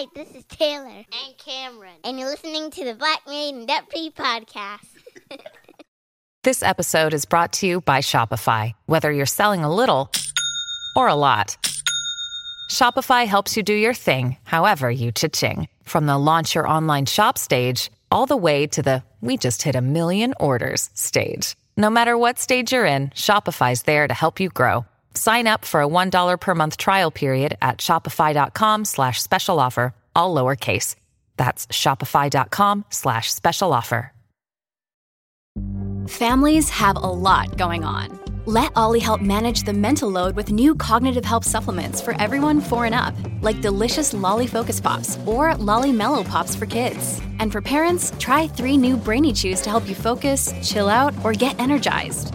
Hi, this is Taylor. And Cameron. And you're listening to the Black Married and Debt Free podcast. this episode is brought to you by Shopify. Whether you're selling a little or a lot, Shopify helps you do your thing, however you cha-ching. From the launch your online shop stage, all the way to the we just hit a million orders stage. No matter what stage you're in, Shopify's there to help you grow. Sign up for a $1 per month trial period at shopify.com slash special offer, all lowercase. That's shopify.com slash special offer. Families have a lot going on. Let OLLY help manage the mental load with new cognitive help supplements for everyone four and up, like delicious Lolly Focus Pops or Lolly Mellow Pops for kids. And for parents, try three new Brainy Chews to help you focus, chill out, or get energized.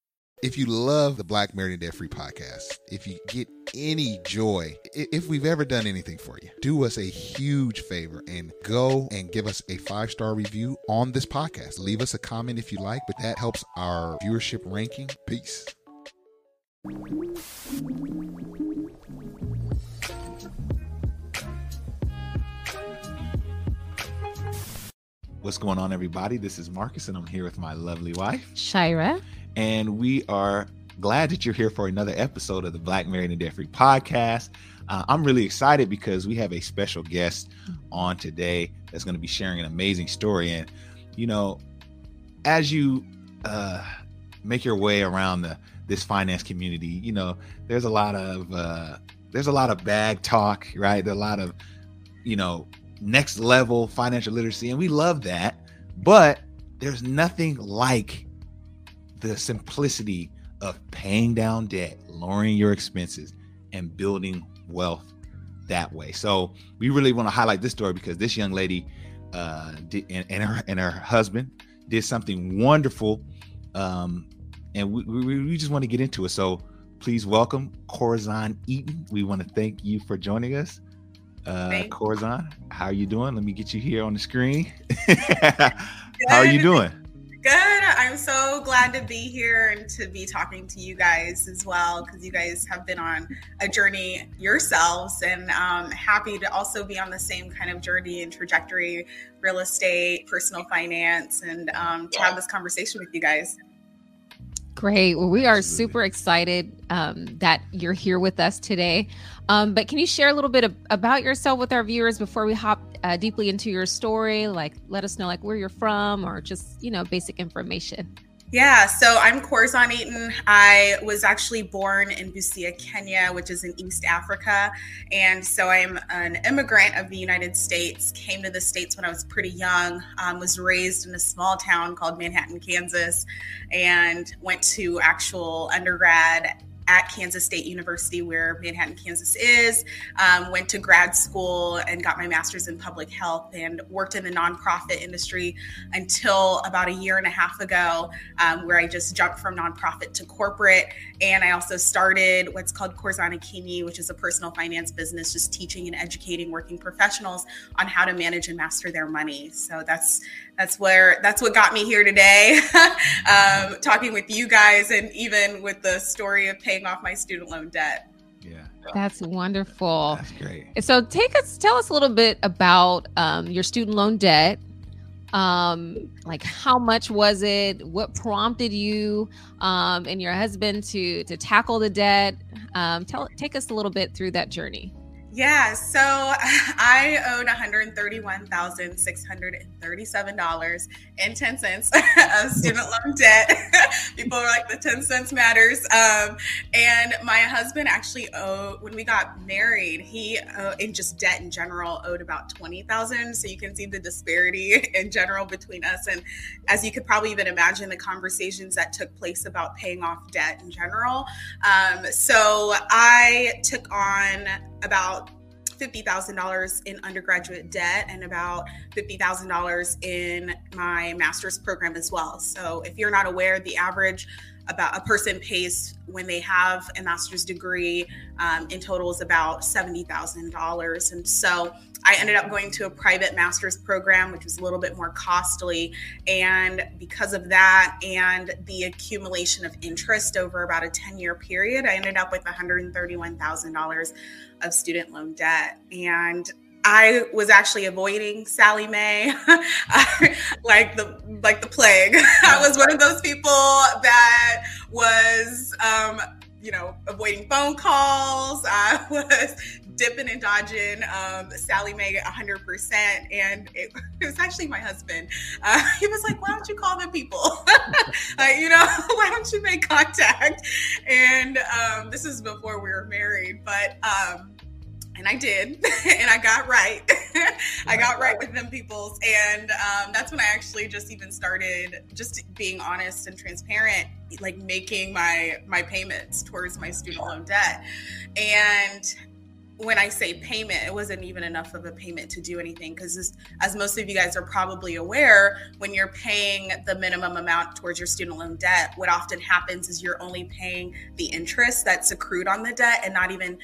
If you love the Black Married and Debt Free podcast, if you get any joy, if we've ever done anything for you, do us a huge favor and go and give us a five star review on this podcast. Leave us a comment if you like, but that helps our viewership ranking. Peace. What's going on, everybody? This is Marcus, and I'm here with my lovely wife, Shira and we are glad that you're here for another episode of the Black Married and Debt Free podcast. Uh, I'm really excited because we have a special guest on today that's going to be sharing an amazing story. And, you know, as you uh, make your way around the this finance community, you know, there's a lot of uh, there's a lot of bag talk, right? There's a lot of, you know, next level financial literacy, and we love that. But there's nothing like the simplicity of paying down debt, lowering your expenses, and building wealth that way. So we really want to highlight this story because this young lady uh, did, and, and, her and her husband did something wonderful, um, and we, we, we just want to get into it. So please welcome Corazon Eaton. We want to thank you for joining us. Uh, Corazon, how are you doing? Let me get you here on the screen. how are you doing? Good. I'm so glad to be here and to be talking to you guys as well because you guys have been on a journey yourselves and um, happy to also be on the same kind of journey and trajectory real estate, personal finance, and um, to have this conversation with you guys. Great. Well, we are super excited um, that you're here with us today. Um, but can you share a little bit of, about yourself with our viewers before we hop uh, deeply into your story? Like, let us know like where you're from or just you know basic information. Yeah, so I'm Corazon Eaton. I was actually born in Busia, Kenya, which is in East Africa. And so I'm an immigrant of the United States, came to the States when I was pretty young, um, was raised in a small town called Manhattan, Kansas, and went to actual undergrad at Kansas State University, where Manhattan, Kansas is. Um, went to grad school and got my master's in public health and worked in the nonprofit industry until about a year and a half ago, um, where I just jumped from nonprofit to corporate. And I also started what's called Corazon Academy, which is a personal finance business, just teaching and educating working professionals on how to manage and master their money. So that's that's where that's what got me here today, um, talking with you guys, and even with the story of paying off my student loan debt. Yeah, that's wonderful. That's great. So take us, tell us a little bit about um, your student loan debt. Um, like how much was it? What prompted you um, and your husband to to tackle the debt? Um, tell take us a little bit through that journey. Yeah, so I owed $131,637.10 of student loan debt. People are like, the 10 cents matters. Um, and my husband actually owed, when we got married, he, uh, in just debt in general, owed about 20000 So you can see the disparity in general between us. And as you could probably even imagine, the conversations that took place about paying off debt in general. Um, so I took on about $50,000 in undergraduate debt and about $50,000 in my master's program as well. So, if you're not aware, the average about a person pays when they have a master's degree um, in total is about $70,000. And so I ended up going to a private master's program, which was a little bit more costly. And because of that and the accumulation of interest over about a 10 year period, I ended up with $131,000 of student loan debt. And I was actually avoiding Sallie Mae like the like the plague. I was one of those people that was um, you know, avoiding phone calls. I was dipping and dodging um, Sallie Mae 100%. And it, it, was actually my husband. Uh, he was like, why don't you call the people? uh, you know, why don't you make contact? And um, this is before we were married. But um, and I did, and I got right. I got right with them peoples, and um, that's when I actually just even started just being honest and transparent, like making my my payments towards my student loan debt. And when I say payment, it wasn't even enough of a payment to do anything because, as most of you guys are probably aware, when you're paying the minimum amount towards your student loan debt, what often happens is you're only paying the interest that's accrued on the debt and not even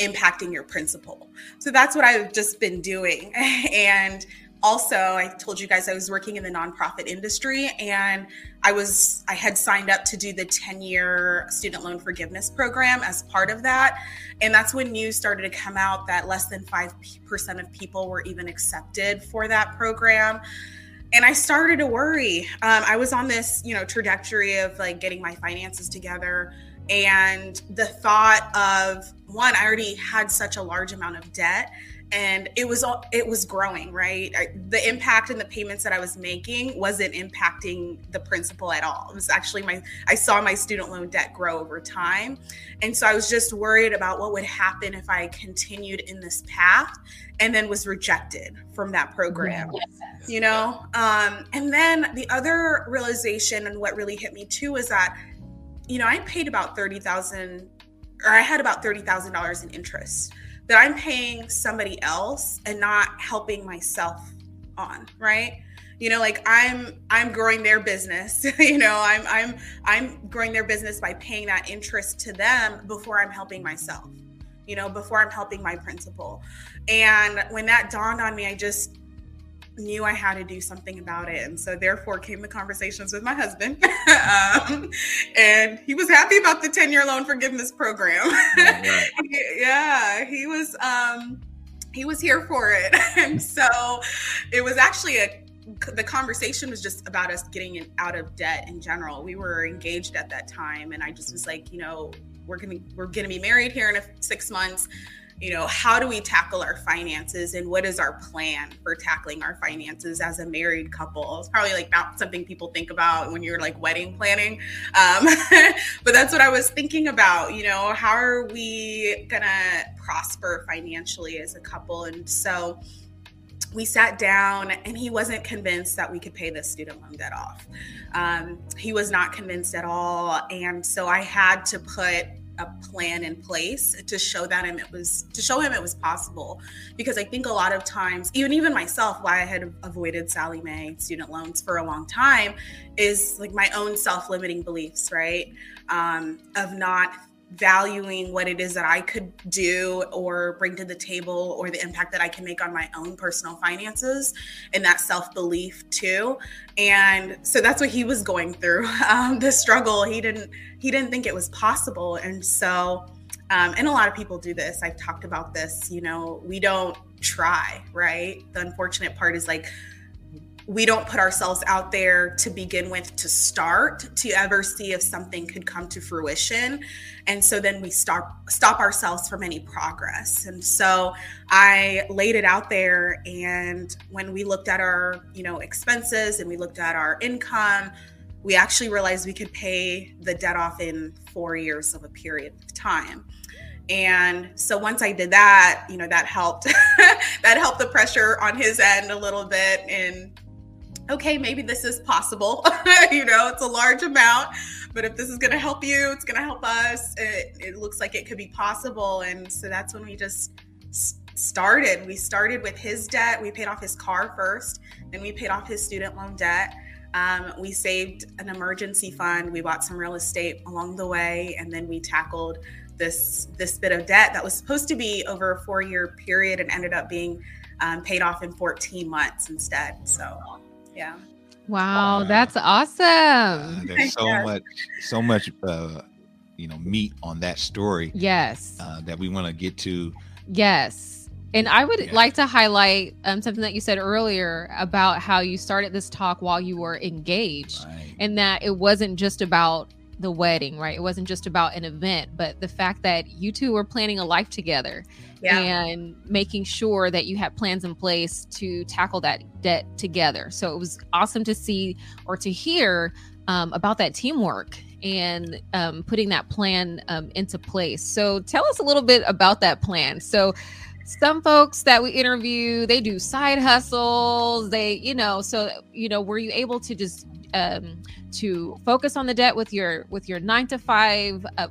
impacting your principal. So that's what I've just been doing. And also, I told you guys I was working in the nonprofit industry and I was I had signed up to do the 10-year student loan forgiveness program as part of that. And that's when news started to come out that less than 5% of people were even accepted for that program and I started to worry. Um, I was on this, you know, trajectory of like getting my finances together, and the thought of one i already had such a large amount of debt and it was all it was growing right? I, the impact and the payments that i was making wasn't impacting the principal at all. It was actually my i saw my student loan debt grow over time. And so i was just worried about what would happen if i continued in this path and then was rejected from that program yes. you know? Um, and then the other realization and what really hit me too is that you know, I paid about 30,000 or I had about $30,000 in interest that I'm paying somebody else and not helping myself on, right? You know, like I'm I'm growing their business. you know, I'm I'm I'm growing their business by paying that interest to them before I'm helping myself. You know, before I'm helping my principal. And when that dawned on me, I just knew I had to do something about it. And so, therefore, came the conversations with my husband. um, and he was happy about the 10 year loan forgiveness program. Yeah, he was. Um, he was here for it. and so it was actually a the conversation was just about us getting out of debt in general. We were engaged at that time, and I just was like, you know, we're gonna we're gonna be married here in a, six months you know how do we tackle our finances and what is our plan for tackling our finances as a married couple? It's probably like not something people think about when you're like wedding planning um, but that's what i was thinking about you know how are we gonna prosper financially as a couple? And so we sat down and he wasn't convinced that we could pay this student loan debt off. Um, he was not convinced at all and so i had to put a plan in place to show that him it was to show him it was possible. Because i think a lot of times even even myself why i had avoided Sallie Mae student loans for a long time is like my own self-limiting beliefs right? Um, of not valuing what it is that I could do or bring to the table or the impact that I can make on my own personal finances and that self belief too. And so that's what he was going through um, the struggle. He didn't he didn't think it was possible, and so. Um, and a lot of people do this. I've talked about this. You know, we don't try, right? The unfortunate part is like we don't put ourselves out there to begin with to start to ever see if something could come to fruition. And so then we stop stop ourselves from any progress. And so i laid it out there and when we looked at our you know expenses and we looked at our income we actually realized we could pay the debt off in four years of a period of time. And so once i did that you know that helped that helped the pressure on his end a little bit and okay, maybe this is possible. you know, it's a large amount, but if this is going to help you, it's going to help us. It, it, looks like it could be possible. And so that's when we just started. We started with his debt. We paid off his car first, then we paid off his student loan debt. Um, we saved an emergency fund. We bought some real estate along the way, and then we tackled this this bit of debt that was supposed to be over a four year period and ended up being um, paid off in 14 months instead. So yeah. Wow, uh, that's awesome. Uh, there's so yes. much, so much, uh, you know, meat on that story. Yes. Uh, that we want to get to. Yes. And I would yeah. like to highlight um, something that you said earlier about how you started this talk while you were engaged, right. and that it wasn't just about the wedding, right? It wasn't just about an event, but the fact that you two were planning a life together yeah. and making sure that you had plans in place to tackle that debt together. So it was awesome to see or to hear um, about that teamwork and um, putting that plan um, into place. So tell us a little bit about that plan. So some folks that we interview, they do side hustles. They, you know, so you know, were you able to just um, to focus on the debt with your with your nine to five uh,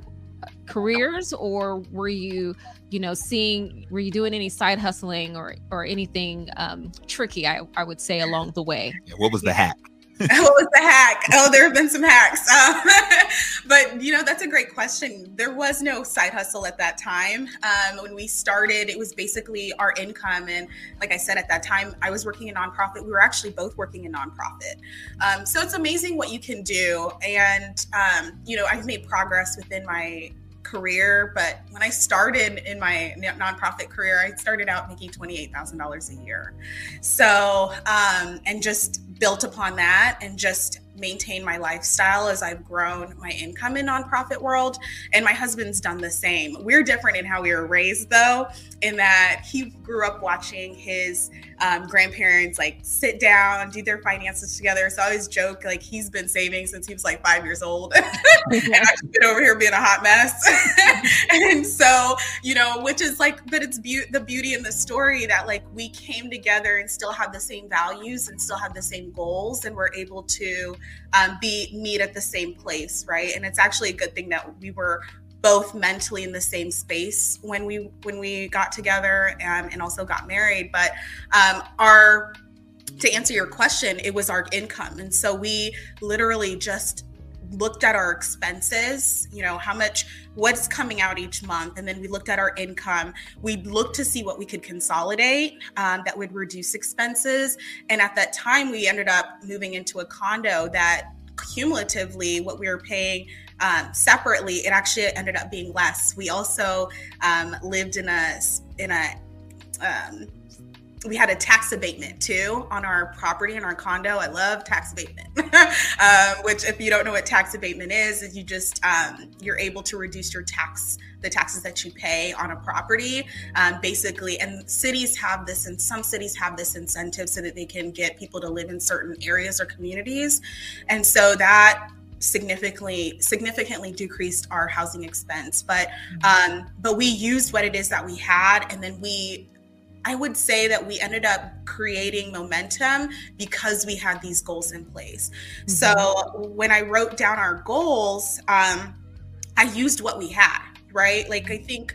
careers, or were you you know, seeing were you doing any side hustling or or anything um, tricky? I I would say along the way. Yeah, what was the hack? what was the hack? Oh, there have been some hacks. Um, but, you know, that's a great question. There was no side hustle at that time. Um, when we started, it was basically our income. And like I said, at that time, I was working in nonprofit. We were actually both working in nonprofit. Um, so it's amazing what you can do. And, um, you know, I've made progress within my career, but when I started in my nonprofit career, I started out making $28,000 a year. So, um, and just built upon that and just maintain my lifestyle as I've grown my income in nonprofit world. And my husband's done the same. We're different in how we were raised, though, in that he grew up watching his um, grandparents like sit down, do their finances together. So I always joke like he's been saving since he was like five years old, and I've been over here being a hot mess. and so you know, which is like, but it's be- the beauty in the story that like we came together and still have the same values and still have the same goals, and we're able to um, be meet at the same place, right? And it's actually a good thing that we were both mentally in the same space when we when we got together and, and also got married. But um, our to answer your question, it was our income, and so we literally just looked at our expenses, you know, how much, what's coming out each month. And then we looked at our income. We looked to see what we could consolidate um, that would reduce expenses. And at that time, we ended up moving into a condo that cumulatively what we were paying um, separately it actually ended up being less we also um, lived in a in a um, we had a tax abatement too on our property in our condo. I love tax abatement, um, which if you don't know what tax abatement is, is you just um, you're able to reduce your tax the taxes that you pay on a property, um, basically. And cities have this, and some cities have this incentive so that they can get people to live in certain areas or communities, and so that significantly significantly decreased our housing expense but um but we used what it is that we had and then we I would say that we ended up creating momentum because we had these goals in place. Mm-hmm. So when I wrote down our goals, um, I used what we had, right? Like, I think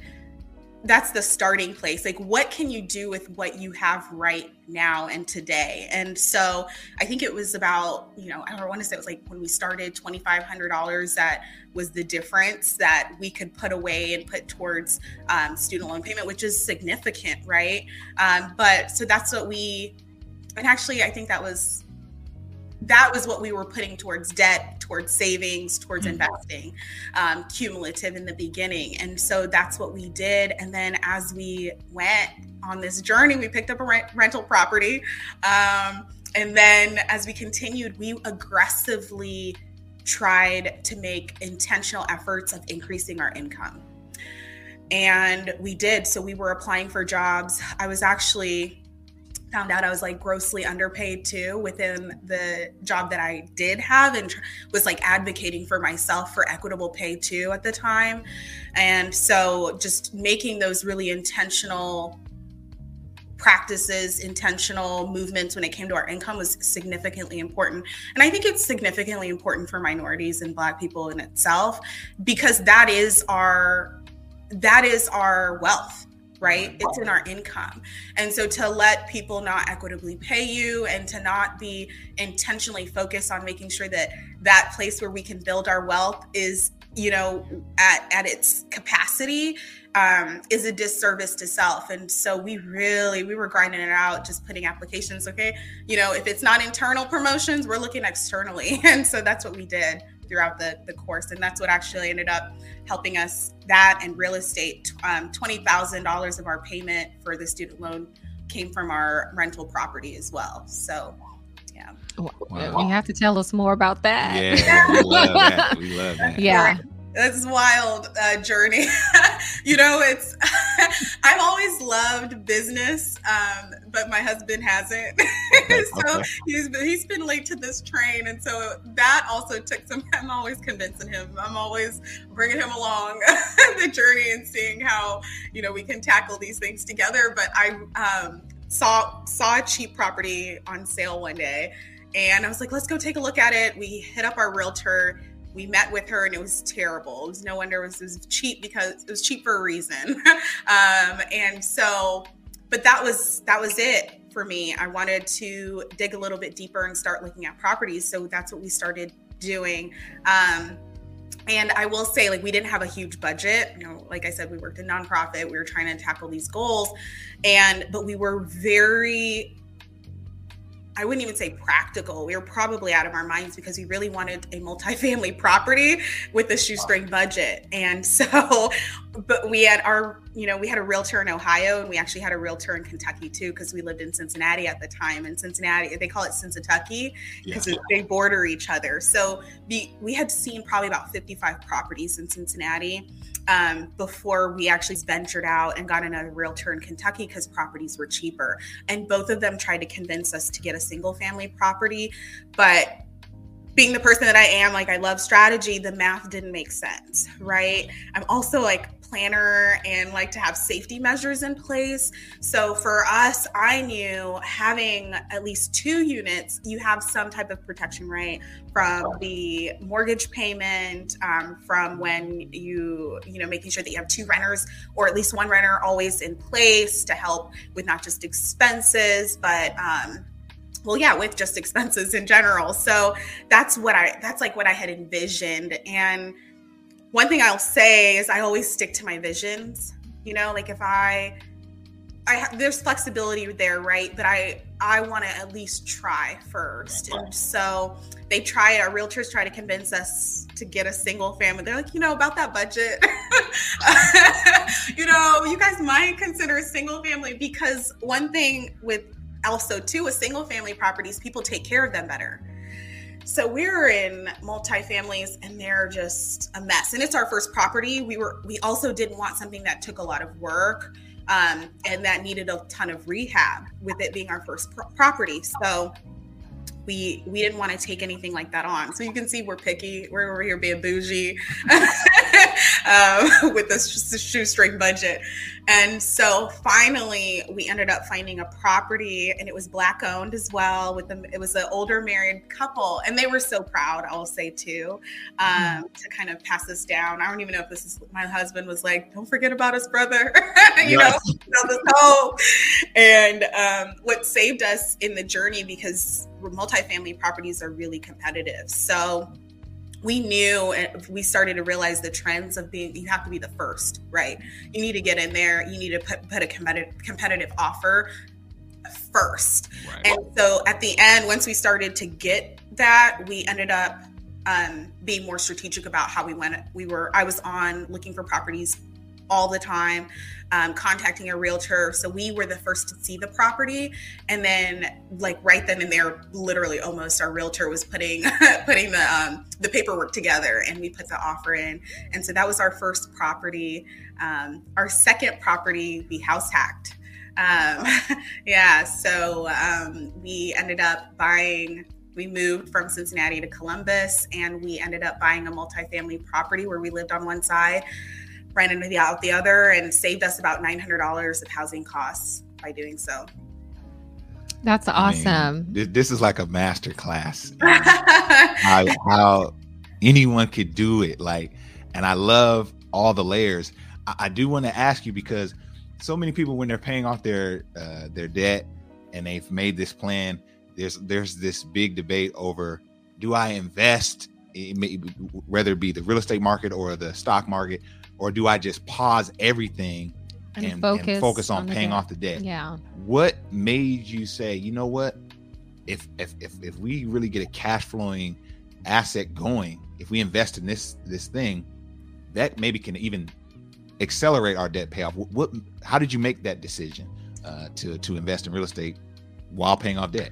that's the starting place. Like what can you do with what you have right now and today? And so i think it was about you know i don't want to say it was like when we started $2500 that was the difference that we could put away and put towards um, student loan payment which is significant right? Um, but so that's what we and actually i think that was that was what we were putting towards debt, towards savings, towards mm-hmm. investing, um, cumulative in the beginning. And so that's what we did. And then as we went on this journey, we picked up a rent- rental property. Um, and then as we continued, we aggressively tried to make intentional efforts of increasing our income. And we did. So we were applying for jobs. I was actually found out I was like grossly underpaid too within the job that I did have and was like advocating for myself for equitable pay too at the time. And so just making those really intentional practices, intentional movements when it came to our income was significantly important. And I think it's significantly important for minorities and black people in itself because that is our that is our wealth right? It's in our income. And so to let people not equitably pay you and to not be intentionally focused on making sure that that place where we can build our wealth is, you know, at, at its capacity um, is a disservice to self. And so we really, we were grinding it out, just putting applications. Okay. You know, if it's not internal promotions, we're looking externally. And so that's what we did throughout the, the course. And that's what actually ended up helping us that and real estate. Um, $20,000 of our payment for the student loan came from our rental property as well. So, yeah. Wow. You have to tell us more about that. Yeah, we love that. We love that. Yeah. That's wild uh, journey. you know, it's I've always loved business, um, but my husband hasn't. so okay. he's been, he's been late to this train, and so that also took some. I'm always convincing him. I'm always bringing him along the journey and seeing how you know we can tackle these things together. But I um, saw saw a cheap property on sale one day, and I was like, let's go take a look at it. We hit up our realtor we met with her and it was terrible. It was no wonder it was, it was cheap because it was cheap for a reason. um, and so, but that was that was it for me. I wanted to dig a little bit deeper and start looking at properties. So that's what we started doing. Um, and I will say, like, we didn't have a huge budget. You know, like I said, we worked in nonprofit. We were trying to tackle these goals, and but we were very I wouldn't even say practical. We were probably out of our minds because we really wanted a multifamily property with a shoestring budget. And so, but we had our, you know, we had a realtor in Ohio and we actually had a realtor in Kentucky too because we lived in Cincinnati at the time. And Cincinnati, they call it Cincinnati because yeah. they border each other. So we, we had seen probably about 55 properties in Cincinnati um, before we actually ventured out and got another realtor in Kentucky because properties were cheaper. And both of them tried to convince us to get a single family property. But being the person that I am, like I love strategy, the math didn't make sense, right? I'm also like planner and like to have safety measures in place. So for us, I knew having at least two units, you have some type of protection, right? From the mortgage payment, um, from when you, you know, making sure that you have two renters or at least one renter always in place to help with not just expenses, but, um, well yeah with just expenses in general so that's what i that's like what i had envisioned and one thing I'll say is I always stick to my visions. You know, like if I, I there's flexibility there, right? But I I want to at least try first. And so they try. Our realtors try to convince us to get a single family. They're like, you know, about that budget. you know, you guys might consider a single family because one thing with also too with single family properties, people take care of them better so we're in multifamilies and they're just a mess. And it's our first property. We were we also didn't want something that took a lot of work um, and that needed a ton of rehab with it being our first pro- property. So we we didn't want to take anything like that on. So you can see we're picky. We're over here being bougie um, with this shoestring budget. And so finally, we ended up finding a property, and it was black owned as well. With them, it was an older married couple, and they were so proud. I will say too, um, mm-hmm. to kind of pass this down. I don't even know if this is my husband was like, "Don't forget about us, brother," you yes. know, this. And um, what saved us in the journey because multifamily properties are really competitive. So we knew and we started to realize the trends of being you have to be the first right you need to get in there you need to put, put a competitive competitive offer first right. and so at the end once we started to get that we ended up um, being more strategic about how we went we were i was on looking for properties all the time um, contacting a realtor. So we were the first to see the property, and then like right then and there, literally almost our realtor was putting putting the um, the paperwork together, and we put the offer in. And so that was our first property. Um, our second property, we house hacked. Um, yeah, so um, we ended up buying we moved from Cincinnati to Columbus and we ended up buying a multifamily property where we lived on one side rented the out the other and saved us about $900 of housing costs by doing so. That's awesome. I mean, this is like a master class. how, how, anyone could do it. Like, and I love all the layers. I, I do want to ask you because so many people, when they're paying off their uh, their debt and they've made this plan, there's there's this big debate over: Do I invest, whether it be the real estate market or the stock market? Or do I just pause everything and, and focus, and focus on, on paying off the debt? Yeah. What made you say, you know what? If if if if we really get a cash flowing asset going, if we invest in this this thing, that maybe can even accelerate our debt payoff. What, what how did you make that decision uh, to to invest in real estate while paying off debt?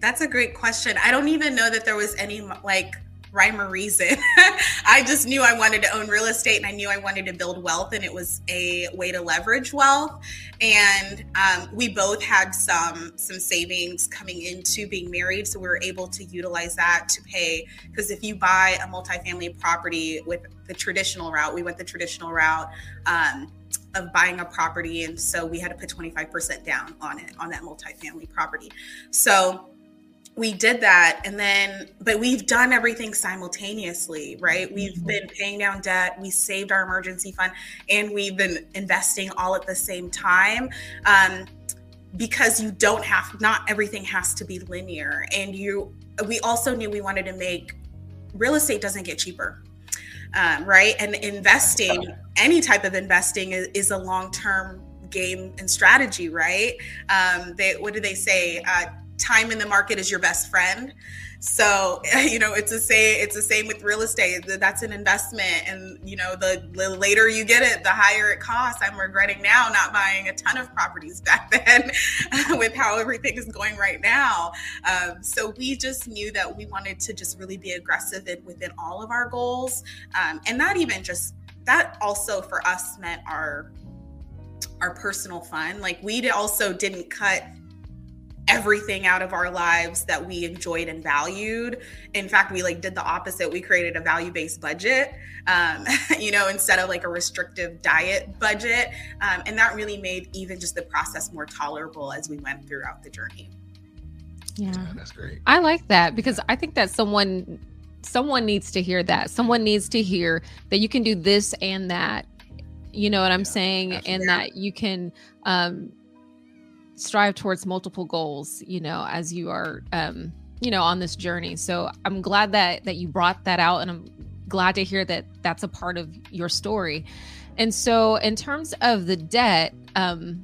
That's a great question. I don't even know that there was any like rhyme or reason. I just knew I wanted to own real estate and I knew I wanted to build wealth, and it was a way to leverage wealth. And um, we both had some some savings coming into being married, so we were able to utilize that to pay. Because if you buy a multifamily property with the traditional route, we went the traditional route. Um, of buying a property and so we had to put 25% down on it on that multifamily property so we did that and then but we've done everything simultaneously right? We've mm-hmm. been paying down debt we saved our emergency fund and we've been investing all at the same time um, because you don't have not everything has to be linear and you we also knew we wanted to make real estate doesn't get cheaper um, right? And investing any type of investing is, is a long-term game and strategy right? Um, they what do they say? Uh, time in the market is your best friend. So, you know, it's a say it's the same with real estate. That's an investment. And, you know, the, the later you get it, the higher it costs. I'm regretting now not buying a ton of properties back then with how everything is going right now. Um, so we just knew that we wanted to just really be aggressive in, within all of our goals. Um, and not even just that also for us meant our our personal fun. Like we also didn't cut everything out of our lives that we enjoyed and valued. In fact, we like did the opposite. We created a value-based budget, um, you know, instead of like a restrictive diet budget, um, and that really made even just the process more tolerable as we went throughout the journey. Yeah, yeah that's great. I like that because I think that someone someone needs to hear that. Someone needs to hear that you can do this and that. You know what I'm saying? Absolutely. And that you can um strive towards multiple goals you know as you are um you know on this journey. So i'm glad that that you brought that out and i'm glad to hear that that's a part of your story. And so in terms of the debt um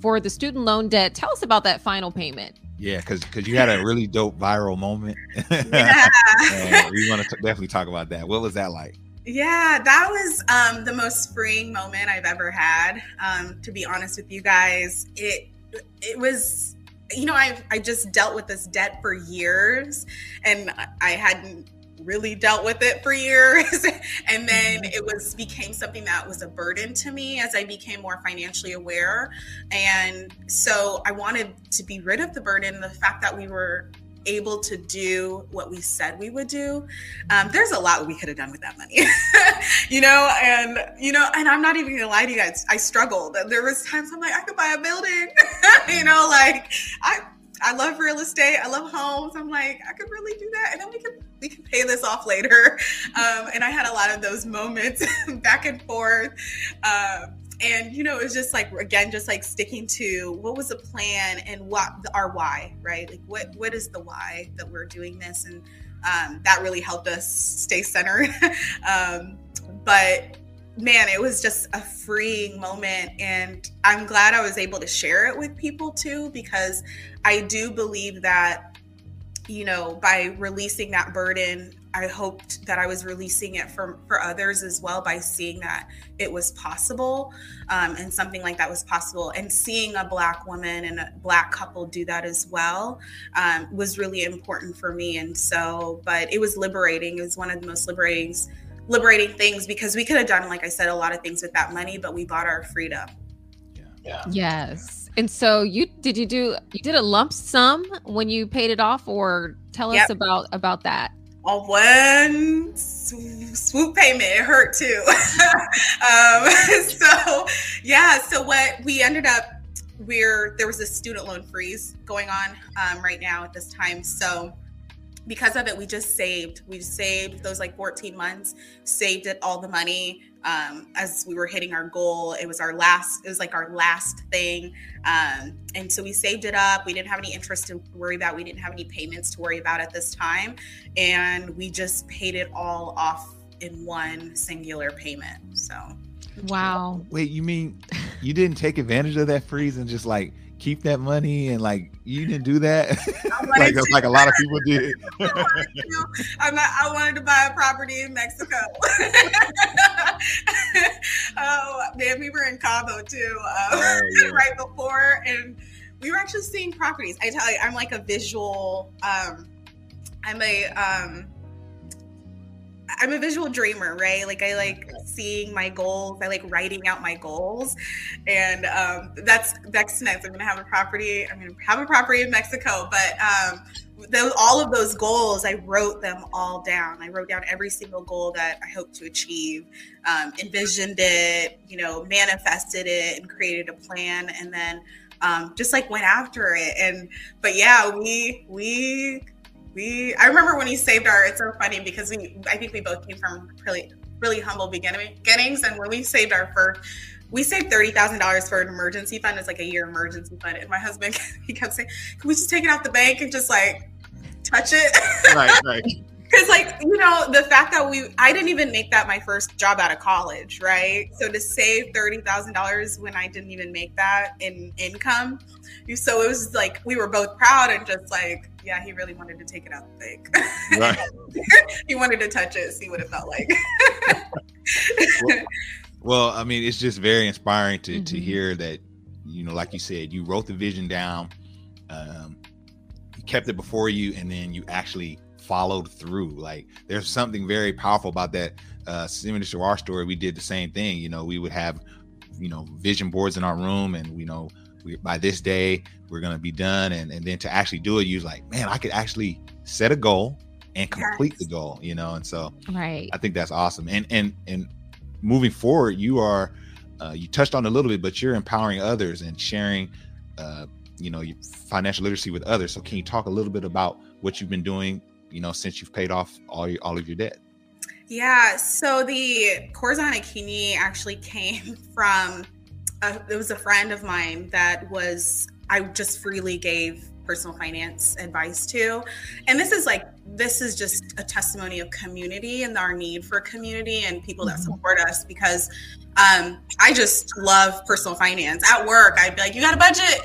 for the student loan debt tell us about that final payment. Yeah because because you had a really dope viral moment. Yeah. we want to definitely talk about that. What was that like? Yeah, that was um, the most freeing moment I've ever had. Um, to be honest with you guys, it it was you know i i just dealt with this debt for years and i hadn't really dealt with it for years and then mm-hmm. it was became something that was a burden to me as i became more financially aware and so i wanted to be rid of the burden the fact that we were able to do what we said we would do, um, there's a lot we could have done with that money, you know. And you know, and I'm not even gonna lie to you guys. I struggled. There was times I'm like, I could buy a building, you know, like I I love real estate. I love homes. I'm like, I could really do that, and then we can we can pay this off later. Um, and I had a lot of those moments back and forth. Um, and you know it's just like again just like sticking to what was the plan and what our why right? Like what what is the why that we're doing this? And um, that really helped us stay centered. Um, but man it was just a freeing moment. And i'm glad i was able to share it with people too because i do believe that you know by releasing that burden I hoped that I was releasing it for for others as well by seeing that it was possible, um, and something like that was possible, and seeing a black woman and a black couple do that as well um, was really important for me. And so, but it was liberating. It was one of the most liberating liberating things because we could have done, like I said, a lot of things with that money, but we bought our freedom. Yeah. yeah. Yes. And so you did you do you did a lump sum when you paid it off or tell yep. us about about that? On one swoop payment. It hurt too. um, so yeah, so what we ended up we're there was a student loan freeze going on um, right now at this time. So because of it, we just saved. We saved those like 14 months, saved it all the money um, as we were hitting our goal. It was our last, it was like our last thing. Um, and so we saved it up. We didn't have any interest to worry about. We didn't have any payments to worry about at this time. And we just paid it all off in one singular payment. So, wow. Wait, you mean you didn't take advantage of that freeze and just like keep that money and like you didn't do that? Like like a lot of people did. I'm not, i wanted to buy a property in mexico. Oh man we were in cabo too uh, oh, yeah. right before and we were actually seeing properties. I tell you i'm like a visual um i'm a um I'm a visual dreamer, right? Like I like seeing my goals. I like writing out my goals, and um, that's next next. I'm gonna have a property. I'm gonna have a property in Mexico, but um, those all of those goals, I wrote them all down. I wrote down every single goal that I hope to achieve, um, envisioned it, you know, manifested it, and created a plan, and then um, just like went after it. And but yeah, we we we I remember when he saved our it's so funny because we I think we both came from really really humble beginnings and when we saved our first we saved thirty thousand dollars for an emergency fund. It's like a year emergency fund. And my husband he kept saying, Can we just take it out the bank and just like touch it? Right, right. Because like, you know, the fact that we I didn't even make that my first job out of college, right? So to save thirty thousand dollars when I didn't even make that in income. So it was like we were both proud and just like yeah, he really wanted to take it out the bank. Right. he wanted to touch it, see what it felt like. well, well, I mean, it's just very inspiring to mm-hmm. to hear that, you know, like you said, you wrote the vision down, um, you kept it before you, and then you actually followed through. Like, there's something very powerful about that. Uh, similar to our story, we did the same thing. You know, we would have, you know, vision boards in our room, and you know, we, by this day we're going to be done. And, and then to actually do it you're like man i could actually set a goal and complete yes. the goal you know? And so right. I think that's awesome. And and and moving forward you are uh, you touched on a little bit but you're empowering others and sharing uh, you know financial literacy with others. So can you talk a little bit about what you've been doing you know since you've paid off all your all of your debt? Yeah so the Corazon Akini actually came from a, it was a friend of mine that was I just freely gave personal finance advice to. And this is like this is just a testimony of community and our need for community and people that mm-hmm. support us because um, I just love personal finance. At work, I'd be like, "You got a budget?"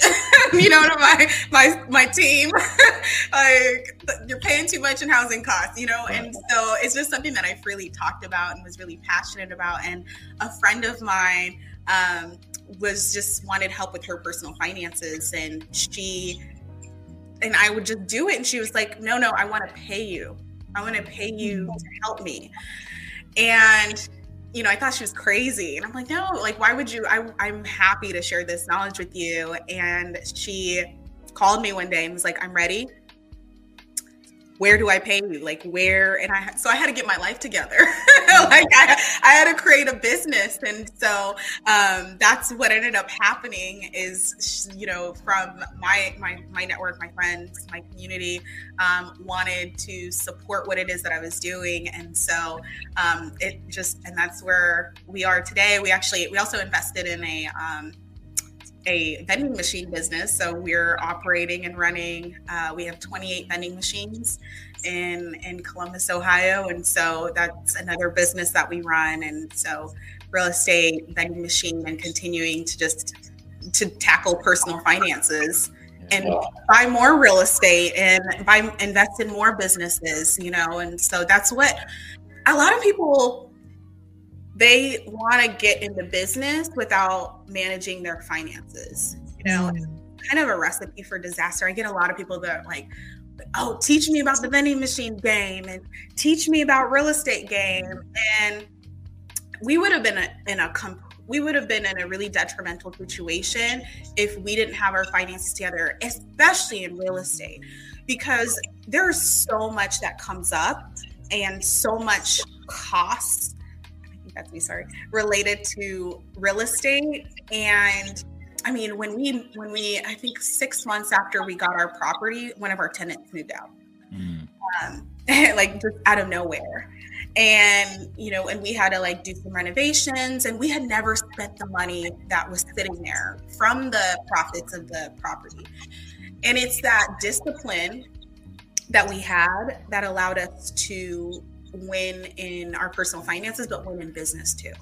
you know, to my my my team, like you're paying too much in housing costs. You know, and so it's just something that I freely talked about and was really passionate about. And a friend of mine um, was just wanted help with her personal finances and she and I would just do it and she was like no no I want to pay you. I want to pay you mm-hmm. to help me. And you know I thought she was crazy and I'm like no like why would you I, I'm happy to share this knowledge with you. And she called me one day and was like I'm ready where do I pay you? Like where? And I so I had to get my life together. like I, I had to create a business, and so um, that's what ended up happening. Is you know from my my my network, my friends, my community um, wanted to support what it is that I was doing, and so um, it just and that's where we are today. We actually we also invested in a um, a vending machine business. So we're operating and running. Uh, we have 28 vending machines in in Columbus, Ohio, and so that's another business that we run. And so real estate, vending machine, and continuing to just to tackle personal finances. and buy more real estate and buy invest in more businesses, you know. And so that's what a lot of people they want to get into business without managing their finances. You know, mm. kind of a recipe for disaster. I get a lot of people that like, oh, teach me about the vending machine game and teach me about real estate game. And we would have been a, in a we would have been in a really detrimental situation if we didn't have our finances together, especially in real estate, because there's so much that comes up and so much costs. That's me, sorry, related to real estate. And I mean, when we, when we, I think six months after we got our property, one of our tenants moved out, mm. um, like just out of nowhere and you know and we had to like do some renovations and we had never spent the money that was sitting there from the profits of the property and it's that discipline that we had that allowed us to win in our personal finances but win in business too.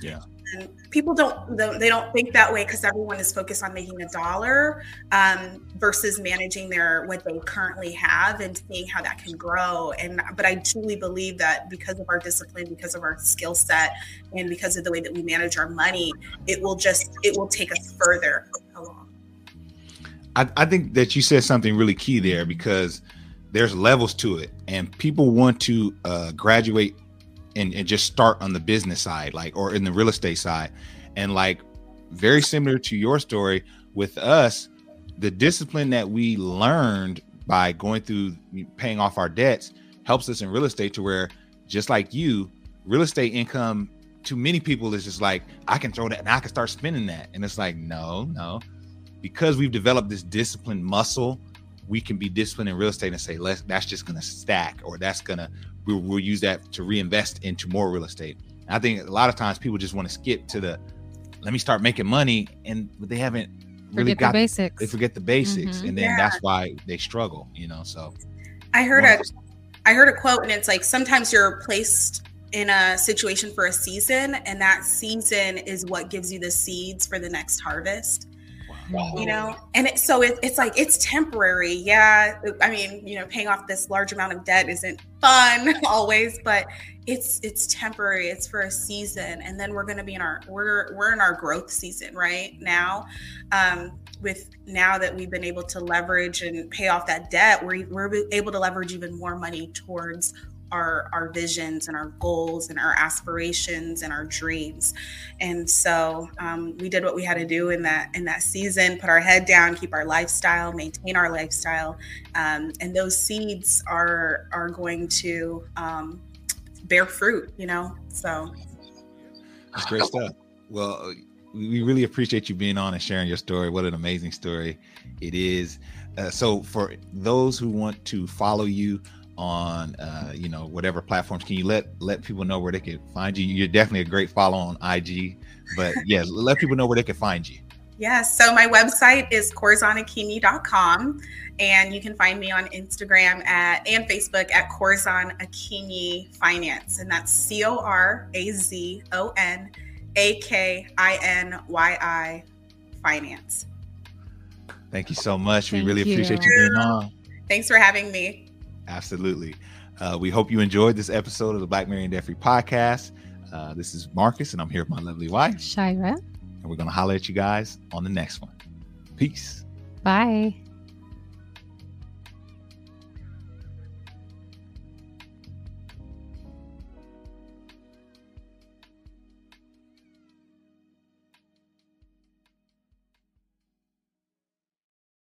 Yeah. And people don't they don't think that way because everyone is focused on making a dollar um, versus managing their what they currently have and seeing how that can grow. And but i truly believe that because of our discipline because of our skill set and because of the way that we manage our money it will just it will take us further along. I, I think that you said something really key there because there's levels to it and people want to uh, graduate and, and just start on the business side, like or in the real estate side. And like very similar to your story with us, the discipline that we learned by going through paying off our debts helps us in real estate to where just like you, real estate income to many people is just like, I can throw that and I can start spending that. And it's like, no, no. Because we've developed this discipline muscle, we can be disciplined in real estate and say, let's that's just gonna stack or that's gonna we'll, we'll use that to reinvest into more real estate. And I think a lot of times people just want to skip to the let me start making money, and they haven't really forget got the basics. They forget the basics, mm-hmm. and then yeah. that's why they struggle. You know, so I heard a I heard a quote, and it's like sometimes you're placed in a situation for a season, and that season is what gives you the seeds for the next harvest. Wow. You know, and it, so it, it's like it's temporary. Yeah, I mean, you know, paying off this large amount of debt isn't fun always, but it's it's temporary. It's for a season, and then we're going to be in our we're we're in our growth season right now. Um, with now that we've been able to leverage and pay off that debt, we're we're able to leverage even more money towards our our visions and our goals and our aspirations and our dreams. And so um, we did what we had to do in that in that season put our head down keep our lifestyle maintain our lifestyle. Um, and those seeds are are going to um, bear fruit you know? So. That's great stuff. Well we really appreciate you being on and sharing your story. What an amazing story it is. Uh, so for those who want to follow you on uh, you know whatever platforms. Can you let let people know where they can find you? You're definitely a great follow on ig but yeah let people know where they can find you. Yes so my website is corazon and you can find me on instagram at and facebook at corazon akinyi finance and that's c-o-r-a-z-o-n a-k-i-n-y-i finance. Thank you so much. Thank we really you. appreciate you being on. Thanks for having me Absolutely. Uh, we hope you enjoyed this episode of the Black Married Debt Free podcast. Uh, this is Marcus, and I'm here with my lovely wife, Shira. And we're going to holler at you guys on the next one. Peace. Bye.